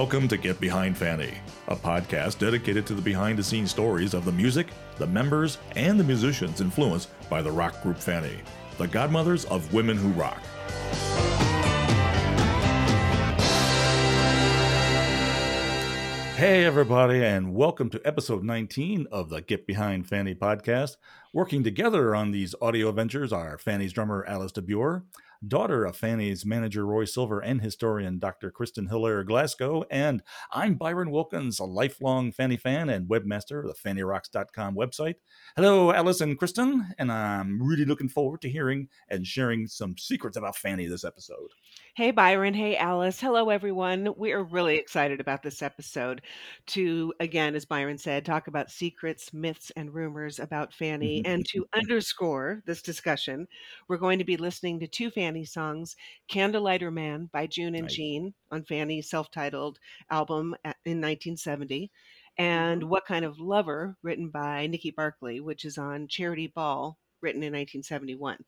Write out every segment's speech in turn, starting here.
Welcome to Get Behind Fanny, a podcast dedicated to the behind the scenes stories of the music, the members, and the musicians influenced by the rock group Fanny, the godmothers of women who rock. Hey, everybody, and welcome to episode 19 of the Get Behind Fanny podcast. Working together on these audio ventures are Fanny's drummer Alice de Buhr, daughter of Fanny's manager Roy Silver and historian Dr. Kristen Hilaire Glasgow. And I'm Byron Wilkins, a lifelong Fanny fan and webmaster of the FannyRocks.com website. Hello, Alice and Kristen, and I'm really looking forward to hearing and sharing some secrets about Fanny this episode. Hey, Byron. Hey, Alice. Hello, everyone. We are really excited about this episode to, again, as Byron said, talk about secrets, myths, and rumors about Fanny. Mm-hmm. and to underscore this discussion, we're going to be listening to two Fanny songs Candlelighter Man by June and Nice. Jean on Fanny's self titled album eh, in 1970, and mm-hmm. What Kind of Lover, written by Nikki Barclay, which is on Charity Ball, written in 1971.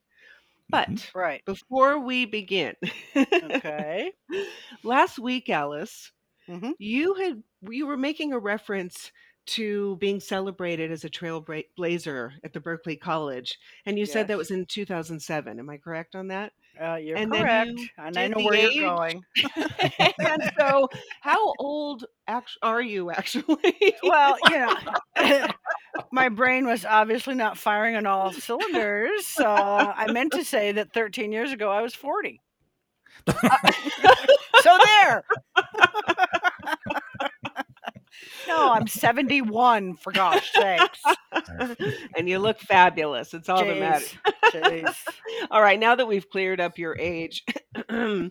But Mhm. Right. before we begin, Okay. last week, Alice, Mhm. you had you were making a reference to being celebrated as a trailblazer at the Berklee College, and you said that was in 2007. Am I correct on that? Uh, you're And correct. you And I know where age. you're going. and so, how old act- are you actually? Well, you know, my brain was obviously not firing on all cylinders. So I meant to say that 13 years ago I was 40. so there. no, I'm 71, for gosh sakes. and you look fabulous. It's all that matters. Jeez. Jeez. All right, now that we've cleared up your age,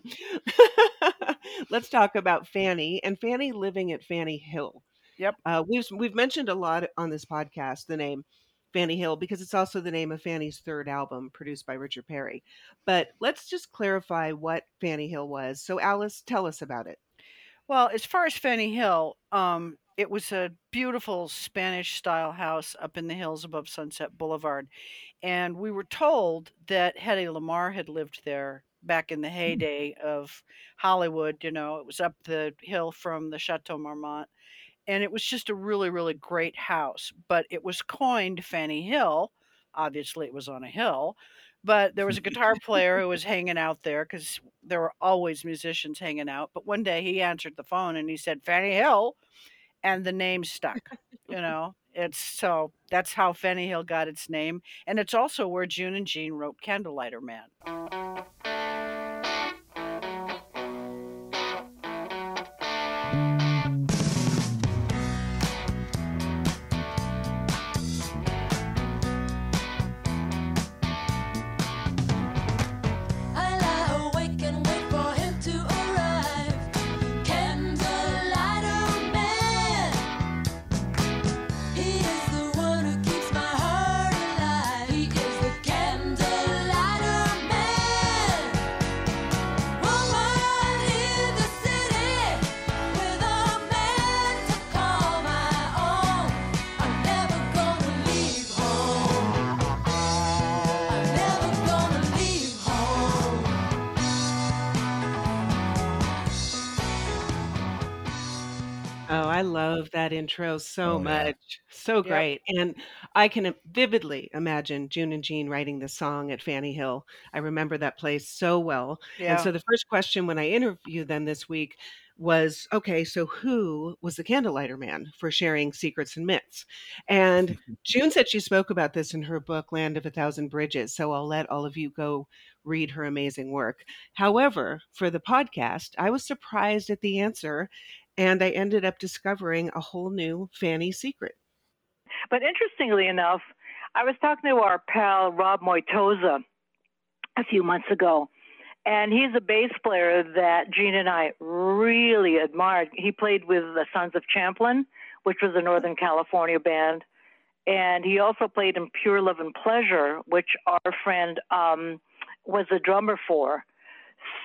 let's talk about Fanny and Fanny living at Fanny Hill. Yep. Uh, we've we've mentioned a lot on this podcast the name Fanny Hill because it's also the name of Fanny's third album produced by Richard Perry. But let's just clarify what Fanny Hill was. So Alice, tell us about it. Well, as far as Fanny Hill, um, it was a beautiful Spanish style house up in the hills above Sunset Boulevard. And we were told that Hedy Lamarr had lived there back in the heyday of Hollywood. You know, it was up the hill from the Chateau Marmont. And it was just a really, really great house. But it was coined Fanny Hill. Obviously, it was on a hill. But there was a guitar player who was hanging out there because there were always musicians hanging out. But one day he answered the phone and he said, Fanny Hill. And the name stuck. you know, it's so that's how Fanny Hill got its name. And it's also where June and Jean wrote Candlelighter Man. That intro so Oh, yeah. much. So Yep. great. And I can vividly imagine June and Jean writing this song at Fanny Hill. I remember that place so well. Yeah. And so the first question when I interviewed them this week was okay, so who was the candlelighter man for sharing secrets and myths? And June said she spoke about this in her book, Land of a Thousand Bridges. So I'll let all of you go read her amazing work. However, for the podcast, I was surprised at the answer and I ended up discovering a whole new Fanny secret. But interestingly enough, I was talking to our pal Rob Moitoza a few months ago, and he's a bass player that Jean and I really admired. He played with the Sons of Champlin, which was a Northern California band, and he also played in Pure Love and Pleasure, which our friend um, was a drummer for.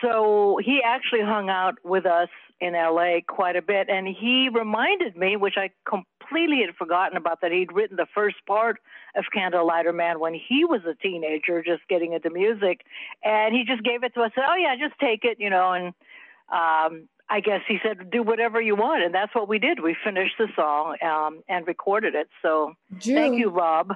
So he actually hung out with us in LA quite a bit, and he reminded me, which I completely had forgotten about, that he'd written the first part of Candlelighter Man when he was a teenager, just getting into music, and he just gave it to us. Said, "Oh yeah, just take it," you know, and um, I guess he said, "Do whatever you want," and that's what we did. We finished the song um, and recorded it. So June, thank you, Rob.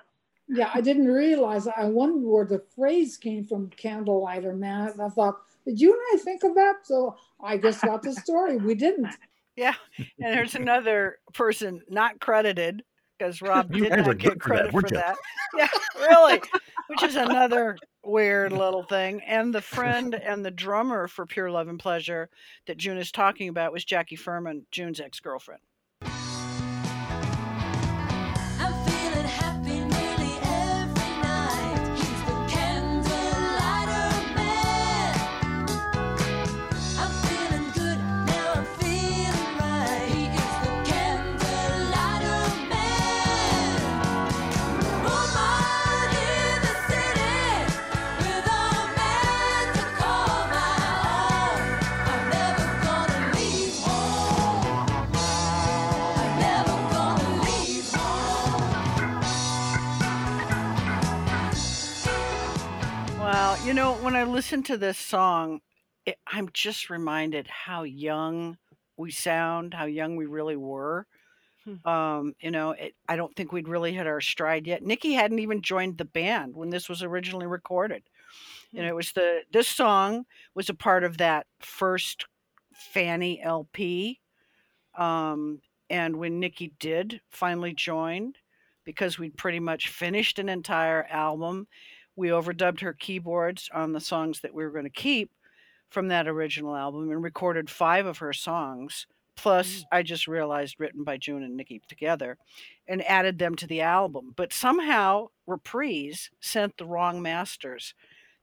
Yeah, I didn't realize. I wondered where the phrase came from, candlelighter man. I thought, did you and I think of that? So I just got the story. We didn't. Yeah. And there's another person not credited because Rob You did not get good for that, credit for that. Yeah, really. Which is another weird little thing. And the friend and the drummer for Pure Love and Pleasure that June is talking about was Jackie Furman, June's ex girlfriend. You know, when I listen to this song, it, I'm just reminded how young we sound, how young we really were. Hmm. Um, you know, it, I don't think we'd really hit our stride yet. Nikki hadn't even joined the band when this was originally recorded. You know, it was the this song was a part of that first Fanny LP. Um, and when Nikki did finally join, because we'd pretty much finished an entire album, we overdubbed her keyboards on the songs that we were going to keep from that original album and recorded five of her songs plus mm. i just realized written by june and nikki together and added them to the album. But somehow reprise sent the wrong masters.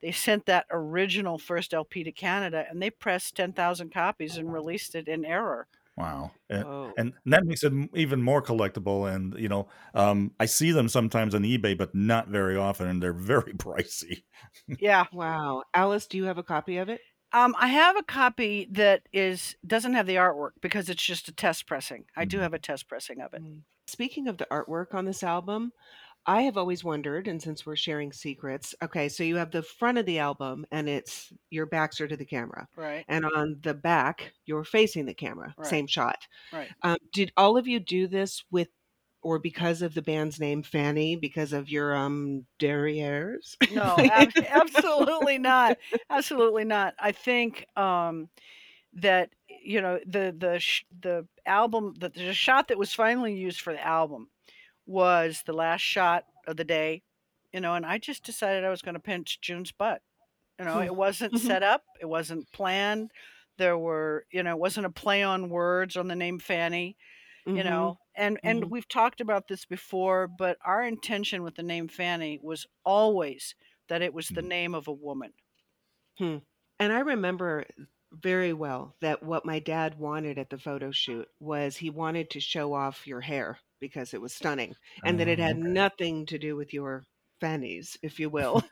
They sent that original first lp to canada and they pressed 10000 copies and oh. released it in error Wow. And, Oh. and that makes it even more collectible. And, you know, um, I see them sometimes on eBay, but not very often. And they're very pricey. yeah Wow. Alice, do you have a copy of it? Um, I have a copy that is doesn't have the artwork because it's just a test pressing. I do Mhm. have a test pressing of it. Mm. Speaking of the artwork on this album, I have always wondered, and since we're sharing secrets, okay, so you have the front of the album and it's your backs are to the camera. Right. And on the back, you're facing the camera, Right. same shot. Right. Um, did all of you do this with or because of the band's name Fanny, because of your um derrieres? No, ab- absolutely not. Absolutely not. I think um, that you know the the sh- the album the, the shot that was finally used for the album was the last shot of the day. You know, and I just decided I was going to pinch June's butt. You know, Hmm. it wasn't Mhm. set up. It wasn't planned. There were, you know, it wasn't a play on words on the name Fanny. you Mhm. know and and Mhm. we've talked about this before but our intention with the name fanny was always that it was the Mhm. name of a woman And I remember very well that what my dad wanted at the photo shoot was he wanted to show off your hair because it was stunning and that it Oh, had okay. nothing to do with your fannies, if you will.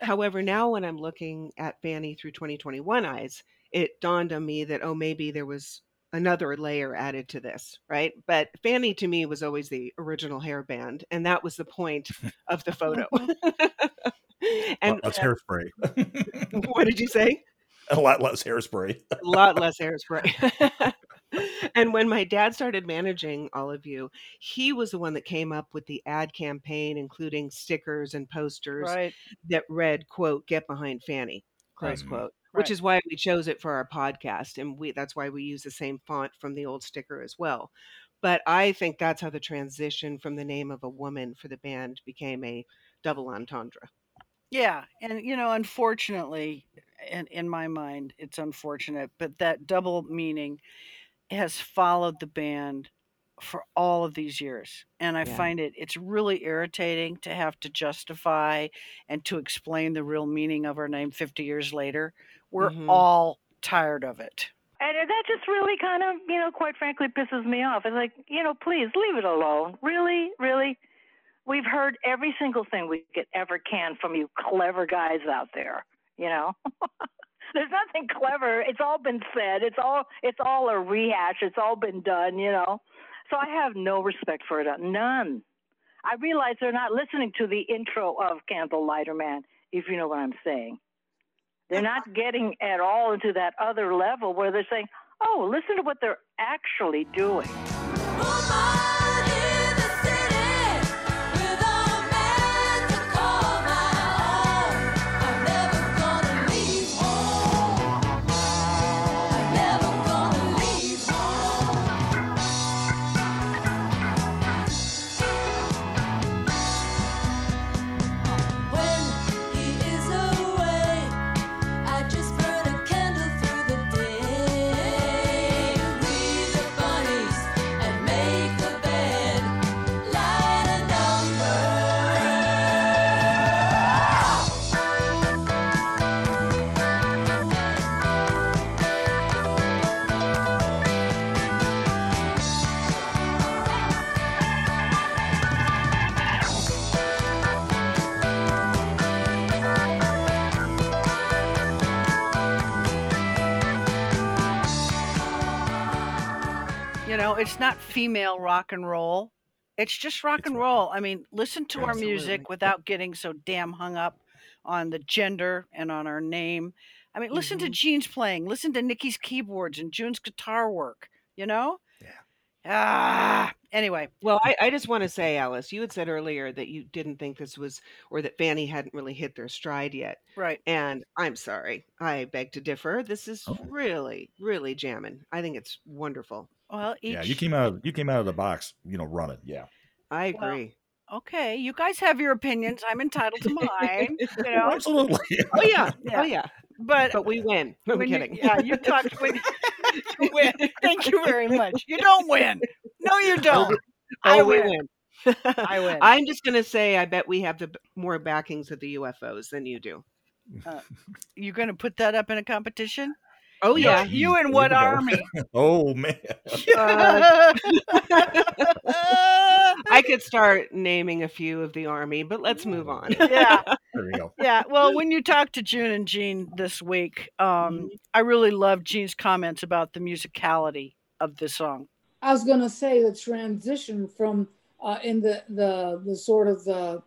However, now when I'm looking at Fanny through 2021 eyes, it dawned on me that, oh, maybe there was another layer added to this, right? But Fanny to me was always the original hair band, and that was the point of the photo. and less hairspray. what did you say? a lot less hairspray. a lot less hairspray. And when my dad started managing all of you, he was the one that came up with the ad campaign, including stickers and posters right that read, quote, get behind Fanny, close Right. quote. Which Right. is why we chose it for our podcast. And we that's why we use the same font from the old sticker as well. But I think that's how the transition from the name of a woman for the band became a double entendre. yeah and you know unfortunately in, in my mind it's unfortunate but that double meaning has followed the band for all of these years and i Yeah. find it it's really irritating to have to justify and to explain the real meaning of our name 50 years later we're Mhm. all tired of it And that just really kind of, you know, quite frankly, pisses me off. It's like, you know, please leave it alone. Really, really. We've heard every single thing we could ever can from you clever guys out there. You know, there's nothing clever. It's all been said. It's all it's all a rehash. It's all been done. You know, so I have no respect for it. Uh, none. I realize they're not listening to the intro of Candlelighter Man. If you know what I'm saying. They're not getting at all into that other level where they're saying, "Oh, listen to what they're actually doing." Oh, Woman it's not female rock and roll. It's just rock It's and roll. I mean, listen to our music without getting so damn hung up on the gender and on our name. I mean, listen to Mhm. Jean's playing, listen to Nikki's keyboards and June's guitar work, you know? Yeah. Ah, anyway, Well, I, I just want to say, Alice, you had said earlier that you didn't think this was, or that Fanny hadn't really hit their stride yet. right. And I'm sorry. I beg to differ. This is Oh. really, really jamming. I think it's wonderful. Well, each, Yeah, you came out. of, You came out of the box. You know, running. Yeah. I Well, agree. okay, you guys have your opinions. I'm entitled to mine, you know? Absolutely. oh, yeah. Yeah. Oh, yeah. But But we win. I'm when you- kidding. yeah, you talked when you win. Thank you very much. You don't win. No, you don't. I win. win. I win. I'm just going to say, I bet we have the more backings of the UFOs than you do. Uh, You're going to put that up in a competition? Oh, You- yeah. You in what army? oh man. Uh, I could start naming a few of the army, but let's move on. yeah, There we go. yeah. Well, when you talked to June and Jean this week, um, I really loved Jean's comments about the musicality of the song. I was gonna say the transition from uh, in the the the sort of the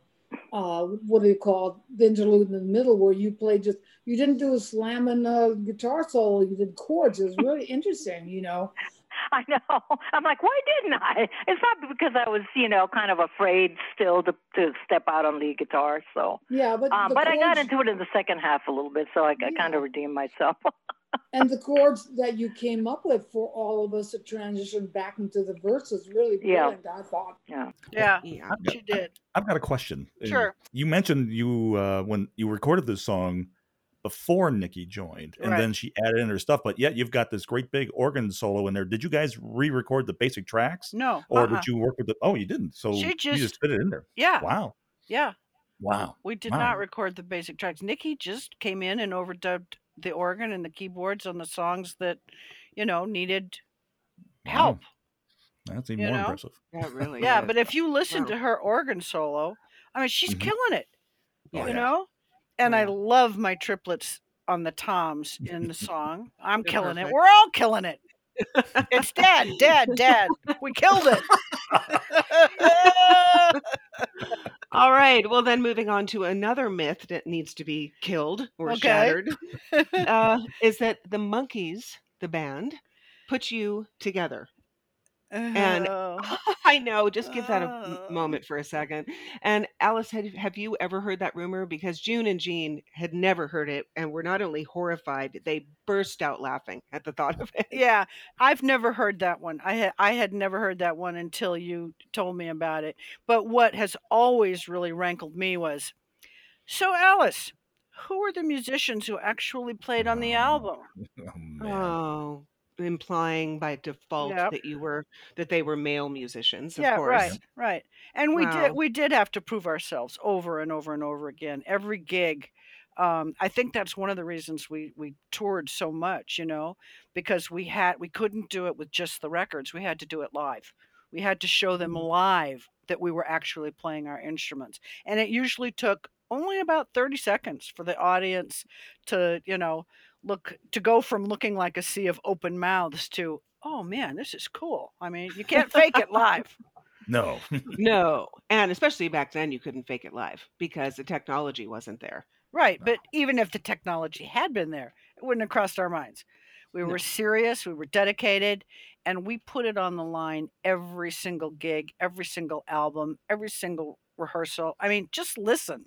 uh, what do you call it, the interlude in the middle where you play just you didn't do a slamming uh, guitar solo, you did chords. It was really interesting, you know. I know. I'm like, why didn't I? It's not because I was, you know, kind of afraid still to to step out on lead guitar. So, Yeah, but um, the but I got into it in the second half a little bit, so I, I kind of redeemed myself. and the chords that you came up with for all of us to transition back into the verses really Yeah. brilliant. I thought. yeah. Yeah, Yeah. Got, she did. I've got a question. Sure. You mentioned you uh, when you recorded this song before Nikki joined, and Right. then she added in her stuff. But yet you've got this great big organ solo in there. Did you guys re-record the basic tracks, No. or uh-uh. did you work with the? Oh, you didn't. So She you just- just fit it in there. Yeah, Wow. yeah. Wow. We did Wow. not record the basic tracks. Nikki just came in and overdubbed the organ and the keyboards on the songs that, you know, needed help. Wow. That's even You more know? impressive. That really Yeah, is. but if you listen Wow. to her organ solo, I mean, she's Mhm. killing it, Oh, you yeah. know? And I love my triplets on the toms in the song. I'm They're killing it. We're all killing it. It's dad, dad, dad. We killed it. All right. Well, then moving on to another myth that needs to be killed or Okay. shattered uh, is that the Monkees, the band, put you together. And- Oh. I know. Just give that a Oh. moment for a second. And Alice, had, have you ever heard that rumor? Because June and Jean had never heard it and were not only horrified, they burst out laughing at the thought of it. Yeah, I've never heard that one. I had I had never heard that one until you told me about it. But what has always really rankled me was, so Alice, who were the musicians who actually played on the album? Oh, man. Oh, implying by default Yep. that you were that they were male musicians. Of yeah, course. right, right. And we Wow. did we did have to prove ourselves over and over and over again. Every gig. Um, I think that's one of the reasons we we toured so much, you know, because we had we couldn't do it with just the records. We had to do it live. We had to show them Mhm. live that we were actually playing our instruments. And it usually took only about 30 seconds for the audience to, you know, look to go from looking like a sea of open mouths to, oh man, this is cool. I mean, you can't fake it live. No. No, and especially back then, you couldn't fake it live because the technology wasn't there. Right. But even if the technology had been there, it wouldn't have crossed our minds. We No. were serious, we were dedicated, and we put it on the line every single gig, every single album, every single rehearsal. I mean, just listen.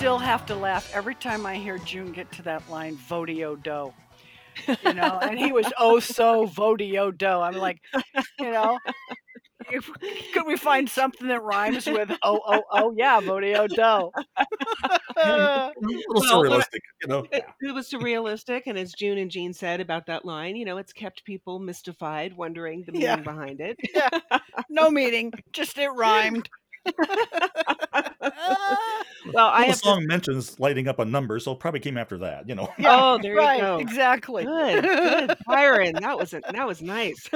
Still have to laugh every time I hear June get to that line, Vodio Do. You know, and he was oh so Vodio Do. I'm like, you know, if, could we find something that rhymes with oh oh oh yeah, Vodio Do? a little Well, surrealistic, you know. It, it was surrealistic, and as June and Jean said about that line, you know, it's kept people mystified, wondering the meaning Yeah. behind it. no meaning, just it rhymed. Well, I Well, the have to, song mentions lighting up a number, so it probably came after that, you know. oh, there right, you go. exactly. Good, good, Byron. That was a, that was nice.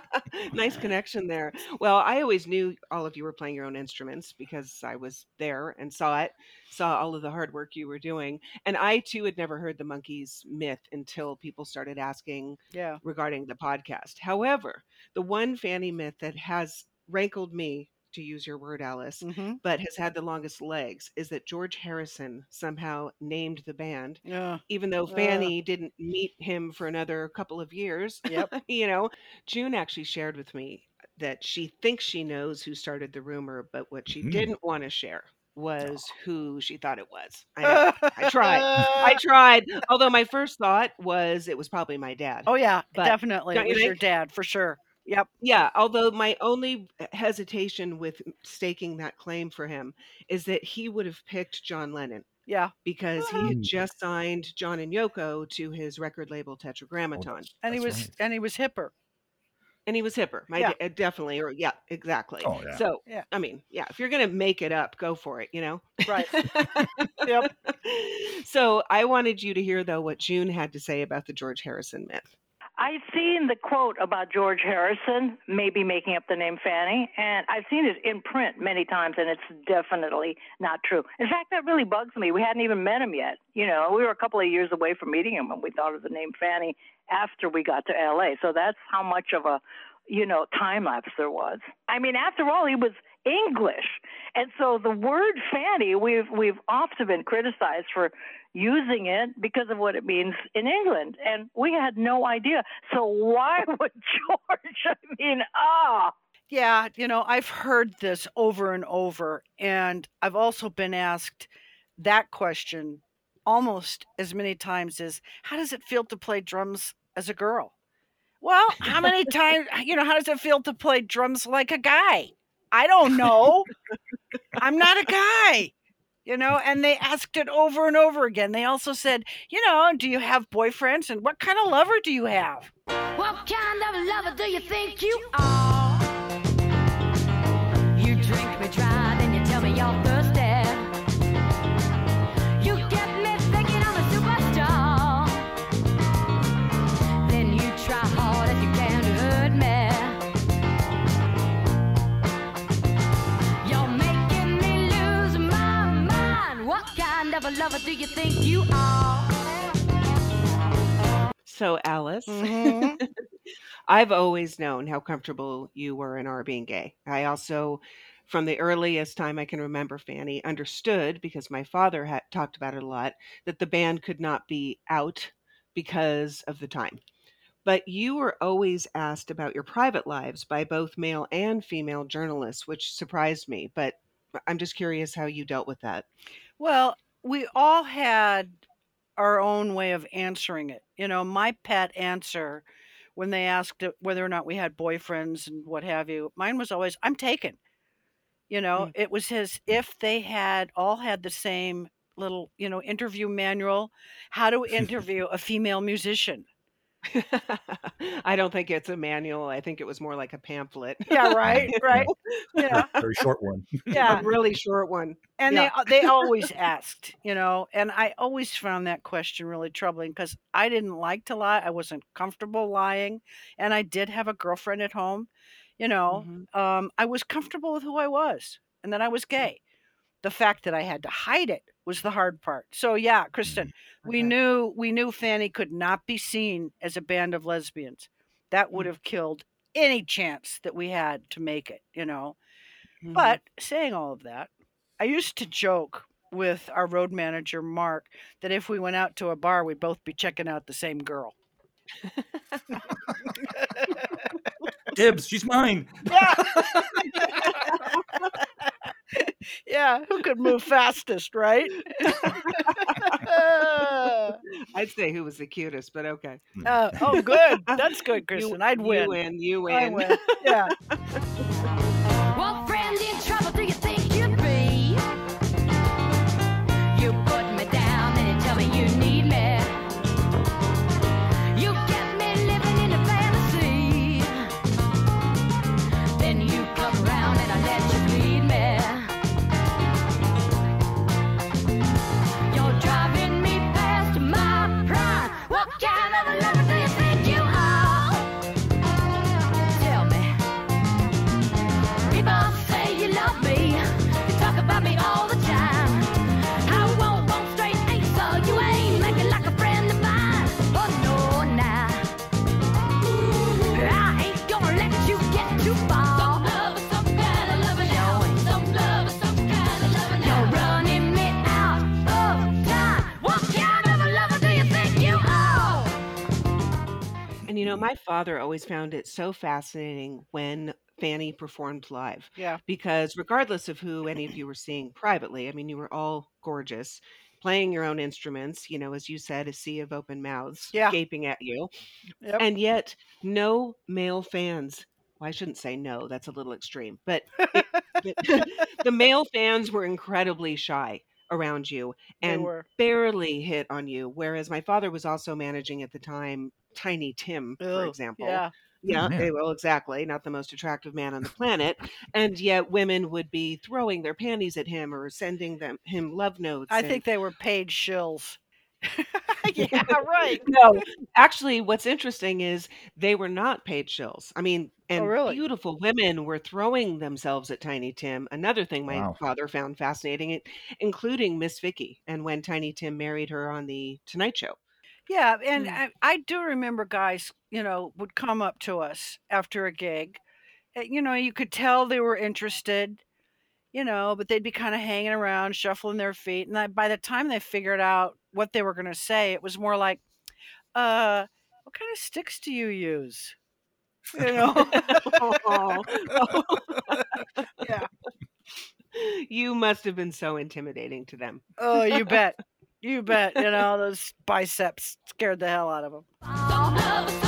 nice connection there. Well, I always knew all of you were playing your own instruments because I was there and saw it, saw all of the hard work you were doing, and I too had never heard the Monkees myth until people started asking Yeah. regarding the podcast. However, the one Fanny myth that has rankled me, to use your word, Alice, hmm but has had the longest legs is that George Harrison somehow named the band Yeah. even though Uh. Fanny didn't meet him for another couple of years. Yep. you know, June actually shared with me that she thinks she knows who started the rumor, but what she Hmm. didn't want to share was who she thought it was. I know. I tried. I tried. Although my first thought was it was probably my dad. Oh yeah, But definitely. It was your dad for sure. Yep. Yeah, although my only hesitation with staking that claim for him is that he would have picked John Lennon Yeah. because he Mm. had just signed John and Yoko to his record label Oh, Tetragrammaton. And he was right. and he was hipper. and he was hipper. My Yeah. da- uh, definitely, or yeah, exactly. Oh, yeah. So Yeah. I mean, yeah, if you're gonna make it up, go for it. You know. Right. Yep. So I wanted you to hear though what June had to say about the George Harrison myth. I've seen the quote about George Harrison, maybe making up the name Fanny, and I've seen it in print many times, and it's definitely not true. In fact, that really bugs me. We hadn't even met him yet. You know, we were a couple of years away from meeting him when we thought of the name Fanny after we got to LA. So that's how much of a, you know, time lapse there was. I mean, after all, he was English. And so the word Fanny, we've we've often been criticized for using it because of what it means in England, and we had no idea. So why would George? I mean, ah. Yeah, you know, I've heard this over and over, and I've also been asked that question almost as many times as how does it feel to play drums as a girl? Well, how many times, you know, how does it feel to play drums like a guy? I don't know. I'm not a guy. You know, and they asked it over and over again. They also said, you know, do you have boyfriends and what kind of lover do you have? What kind of lover do you think you are? Of a lover do you think you are? So Alice, Mhm. I've always known how comfortable you were in are being gay. I also from the earliest time I can remember, Fanny, understood because my father had talked about it a lot that the band could not be out because of the time. But you were always asked about your private lives by both male and female journalists, which surprised me. But I'm just curious how you dealt with that. Well, we all had our own way of answering it. You know, my pet answer when they asked whether or not we had boyfriends and what have you, mine was always, I'm taken. You know, Mm. it was as if they had all had the same little, you know, interview manual, how to interview a female musician. I don't think it's a manual. I think it was more like a pamphlet. Yeah, right, right. Yeah, Very short one. yeah. a really short one. And Yeah. they they always asked, you know, and I always found that question really troubling because I didn't like to lie. I wasn't comfortable lying, and I did have a girlfriend at home. You know, Mhm. um, I was comfortable with who I was, and that I was gay. The fact that I had to hide it was the hard part. So yeah, Kristen, we Okay. knew we knew Fanny could not be seen as a band of lesbians. That would Mm. have killed any chance that we had to make it. You know. Mhm. But saying all of that, I used to joke with our road manager, Mark, that if we went out to a bar, we'd both be checking out the same girl. Dibs, she's mine. Yeah. yeah. Who could move fastest, right? I'd say who was the cutest, but okay. Uh, oh, good. That's good, Kristen. I'd win. You win. win. You I win. win. Yeah. Mm. my father always found it so fascinating when Fanny performed live Yeah. because regardless of who any of you were seeing privately, I mean, you were all gorgeous, playing your own instruments, you know, as you said, a sea of open mouths Yeah. gaping at you. Yep. And yet, no male fans. Well, I shouldn't say no, that's a little extreme, but it, the, the male fans were incredibly shy around you and barely hit on you. Whereas my father was also managing at the time Tiny Tim, for example. Yeah. Yeah, man. eh, well, exactly. Not the most attractive man on the planet, and yet women would be throwing their panties at him or sending them him love notes. I and- think they were paid shills. yeah, right. no. Actually, what's interesting is they were not paid shills. I mean, and Oh, really? beautiful women were throwing themselves at Tiny Tim. Another thing my Wow. father found fascinating, including Miss Vicky, and when Tiny Tim married her on the Tonight Show. Yeah, and Mm. I, I do remember guys, you know, would come up to us after a gig. Uh, You know, you could tell they were interested, you know, but they'd be kind of hanging around, shuffling their feet. And I, by the time they figured out what they were going to say, it was more like, uh, what kind of sticks do you use? You know? Yeah. You must have been so intimidating to them. Oh, you bet. You bet. You know, those biceps scared the hell out of them.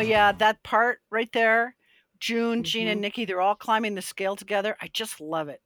Yeah, that part right there. June, Jean, and Mhm. Nikki, they're all climbing the scale together. I just love it.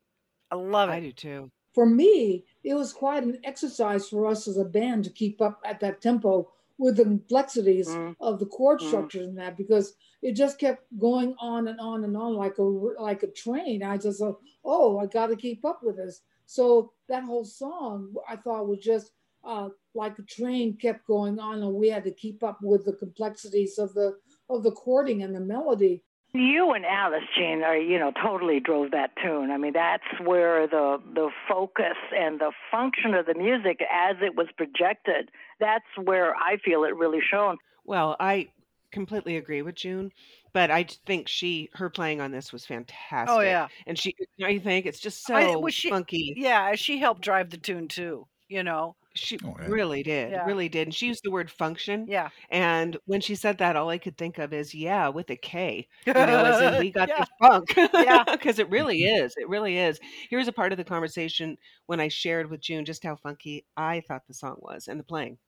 I love it. I do too. For me, it was quite an exercise for us as a band to keep up at that tempo with the complexities Mm. of the chord Mm. structures and that because it just kept going on and on and on like a like a train. I just thought, oh, I got to keep up with this. So that whole song I thought was just uh, like a train kept going on, and we had to keep up with the complexities of the of the chording and the melody. You and Alice Jean are, you know, totally drove that tune. I mean, that's where the the focus and the function of the music as it was projected. That's where I feel it really shone. Well, I completely agree with June, but I think she her playing on this was fantastic. Oh yeah, and she, don't you think it's just so I- was she- funky? yeah. She helped drive the tune too. You know. She Oh, yeah. really did, Yeah. really did. And she used the word function, Yeah. and when she said that, all I could think of is yeah, with a K. You know, as in we got yeah. this funk. Yeah. because it really is. It really is. Here's a part of the conversation when I shared with June just how funky I thought the song was and the playing.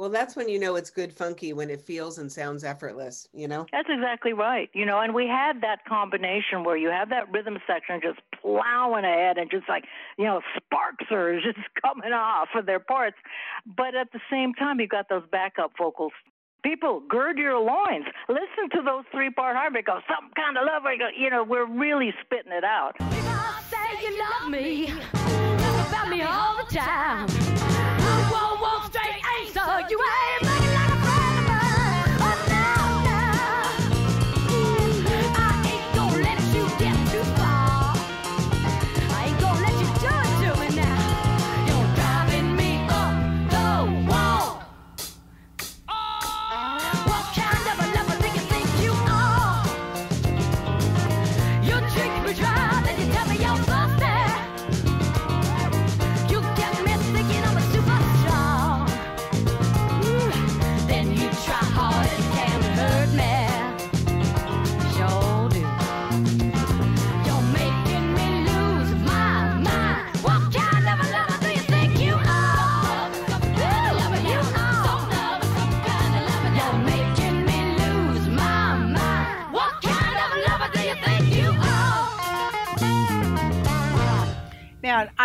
Well, that's when you know it's good funky when it feels and sounds effortless, you know? That's exactly right. You know, and we had that combination where you have that rhythm section just plowing ahead and just like, you know, sparks are just coming off of their parts. But at the same time, you got those backup vocals. People, gird your loins. Listen to those three part harmony. Go, some kind of love. You know, we're really spitting it out. Because say you love me, talk about me all the time. You ain't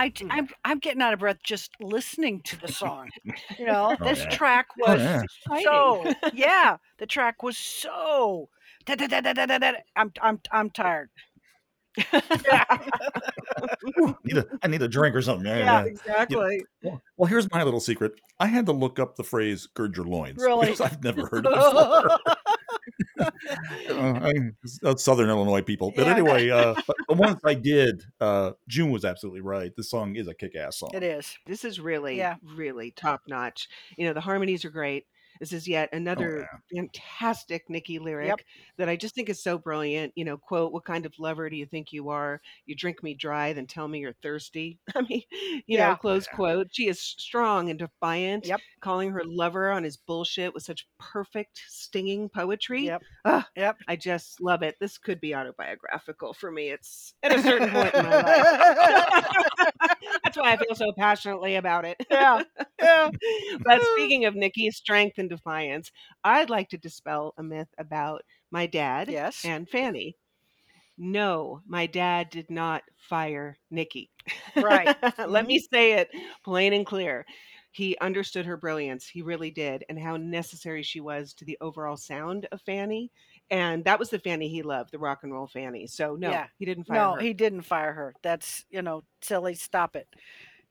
Man, I mm. I'm I'm getting out of breath just listening to the song. You know, Oh, this yeah. track Oh, was yeah. so yeah, the track was so. da- da- da- da- da- da- da- I'm I'm I'm tired. Need a, I need a drink or something. Yeah, Yeah, yeah. exactly. Well, well, here's my little secret. I had to look up the phrase "gird your loins" Really? because I've never heard it before. uh, I, uh, Southern Illinois people, but Yeah. anyway, uh, but once I did, uh, June was absolutely right. This song is a kick-ass song. It is. This is really, Yeah. really top notch. You know, the harmonies are great. This is yet another fantastic Nikki lyric that I just think is so brilliant. You know, quote, What kind of lover do you think you are? You drink me dry, then tell me you're thirsty. I mean, you Yeah. know, close quote. She is strong and defiant, Yep. calling her lover on his bullshit with such perfect, stinging poetry. Yep. Ah, Yep. I just love it. This could be autobiographical for me. It's at a certain point in my life. That's why I feel so passionately about it. yeah. Yeah. but speaking of Nikki's strength and defiance, I'd like to dispel a myth about my dad Yes. and Fanny. No, my dad did not fire Nikki. Right. Let me say it plain and clear. He understood her brilliance. He really did, and how necessary she was to the overall sound of Fanny. And that was the Fanny he loved, the rock and roll Fanny. So no, Yeah. he didn't fire No, her. he didn't fire her. That's you know silly. Stop it.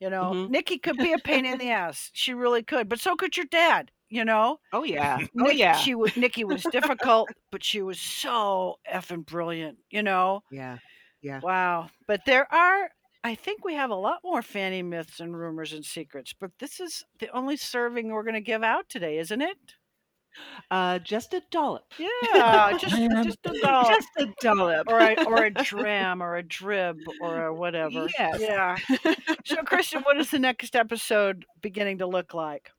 You know, Mhm. Nikki could be a pain in the ass. She really could. But so could your dad. You know. oh yeah, oh yeah, She was Nikki was difficult, but she was so effing brilliant. You know. Yeah. Yeah. Wow. But there are. I think we have a lot more Fanny myths and rumors and secrets, but this is the only serving we're going to give out today, isn't it? Uh, just a dollop. Yeah, just just a dollop. Just a dollop. or a, or a dram or a drib or a whatever. Yes. Yeah. So, Kristen, what is the next episode beginning to look like?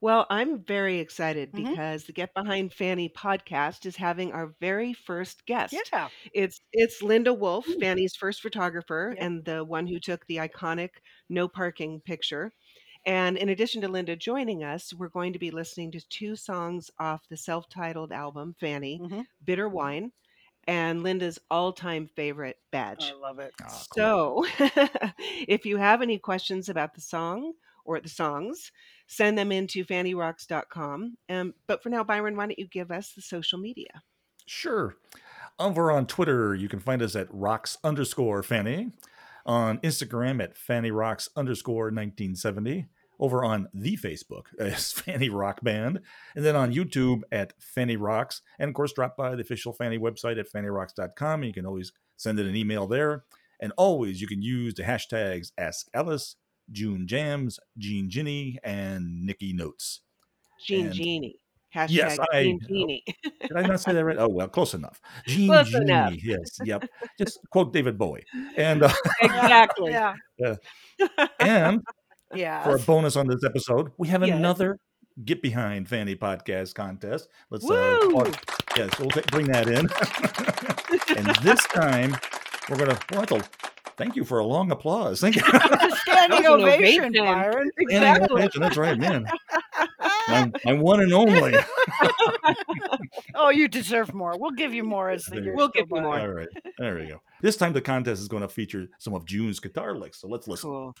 Well, I'm very excited Mhm. because the Get Behind Fanny podcast is having our very first guest. Yeah. It's it's Linda Wolf, Fanny's first photographer Yeah. and the one who took the iconic no parking picture. And in addition to Linda joining us, we're going to be listening to two songs off the self-titled album Fanny, Mhm. Bitter Wine and Linda's all-time favorite badge. I love it. Ah, cool. So, if you have any questions about the song or the songs, send them into fannyrocks.com. Um, but for now, Byron, why don't you give us the social media? Sure. Over on Twitter, you can find us at rocks underscore Fanny. On Instagram at Fanny Rocks underscore 1970. Over on the Facebook as Fanny Rock Band. And then on YouTube at Fanny Rocks. And of course, drop by the official Fanny website at fannyrocks.com. You can always send it an email there. And always you can use the hashtags Ask Alice, June Jams, Jean Ginny, and Nickey Notes. Jean And- Genie. Hashtag Yes, I- Jean Genie. Did I not say that right? Oh, well, close enough. Jean Close Genie. enough. Yes, yep. Just quote David Bowie. And uh, exactly. Yeah. and Yeah. for a bonus on this episode, we have Yes. another Get Behind Fanny podcast contest. Let's uh, Woo! call it- yes, we'll ta- bring that in. and this time, we're gonna. Well, that's a, thank you for a long applause. Thank you. It's a standing That was an ovation, ovation. Byron. Exactly. That's right, man. I'm one and only. Oh, you deserve more. We'll give you more as the There you years We'll give you more. All right, there we go. This time, the contest is going to feature some of June's guitar licks. So let's listen. Cool.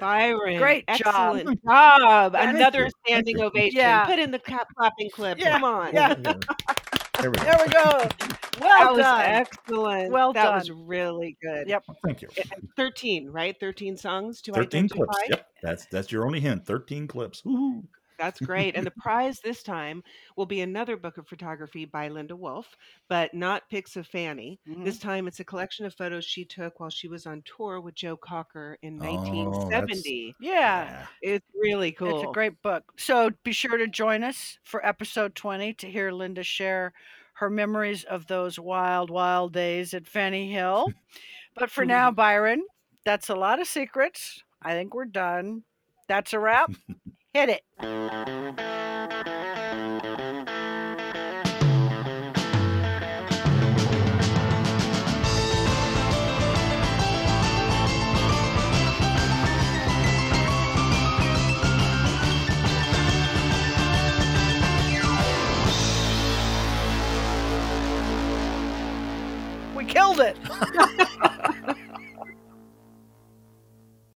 Byron. Great job. Excellent job. Thank Another standing ovation. Yeah. Put in the clap, clapping clip. Yeah. Come on. Yeah. There we go. There we go. That Well was done. excellent. Well that was really good. Yep. Thank you. Eh, eh, 13, right? 13 songs to 13 identify. clips. Yep. That's that's your only hint. 13 clips. Woo. That's great. And the prize this time will be another book of photography by Linda Wolf, but not pics of Fanny. Mhm. This time it's a collection of photos she took while she was on tour with Joe Cocker in Oh, that's- 1970. Yeah. It's really cool. It's a great book. So be sure to join us for episode 20 to hear Linda share her memories of those wild, wild days at Fanny Hill. But for now, Byron, that's a lot of secrets. I think we're done. That's a wrap. Hit it. We killed it.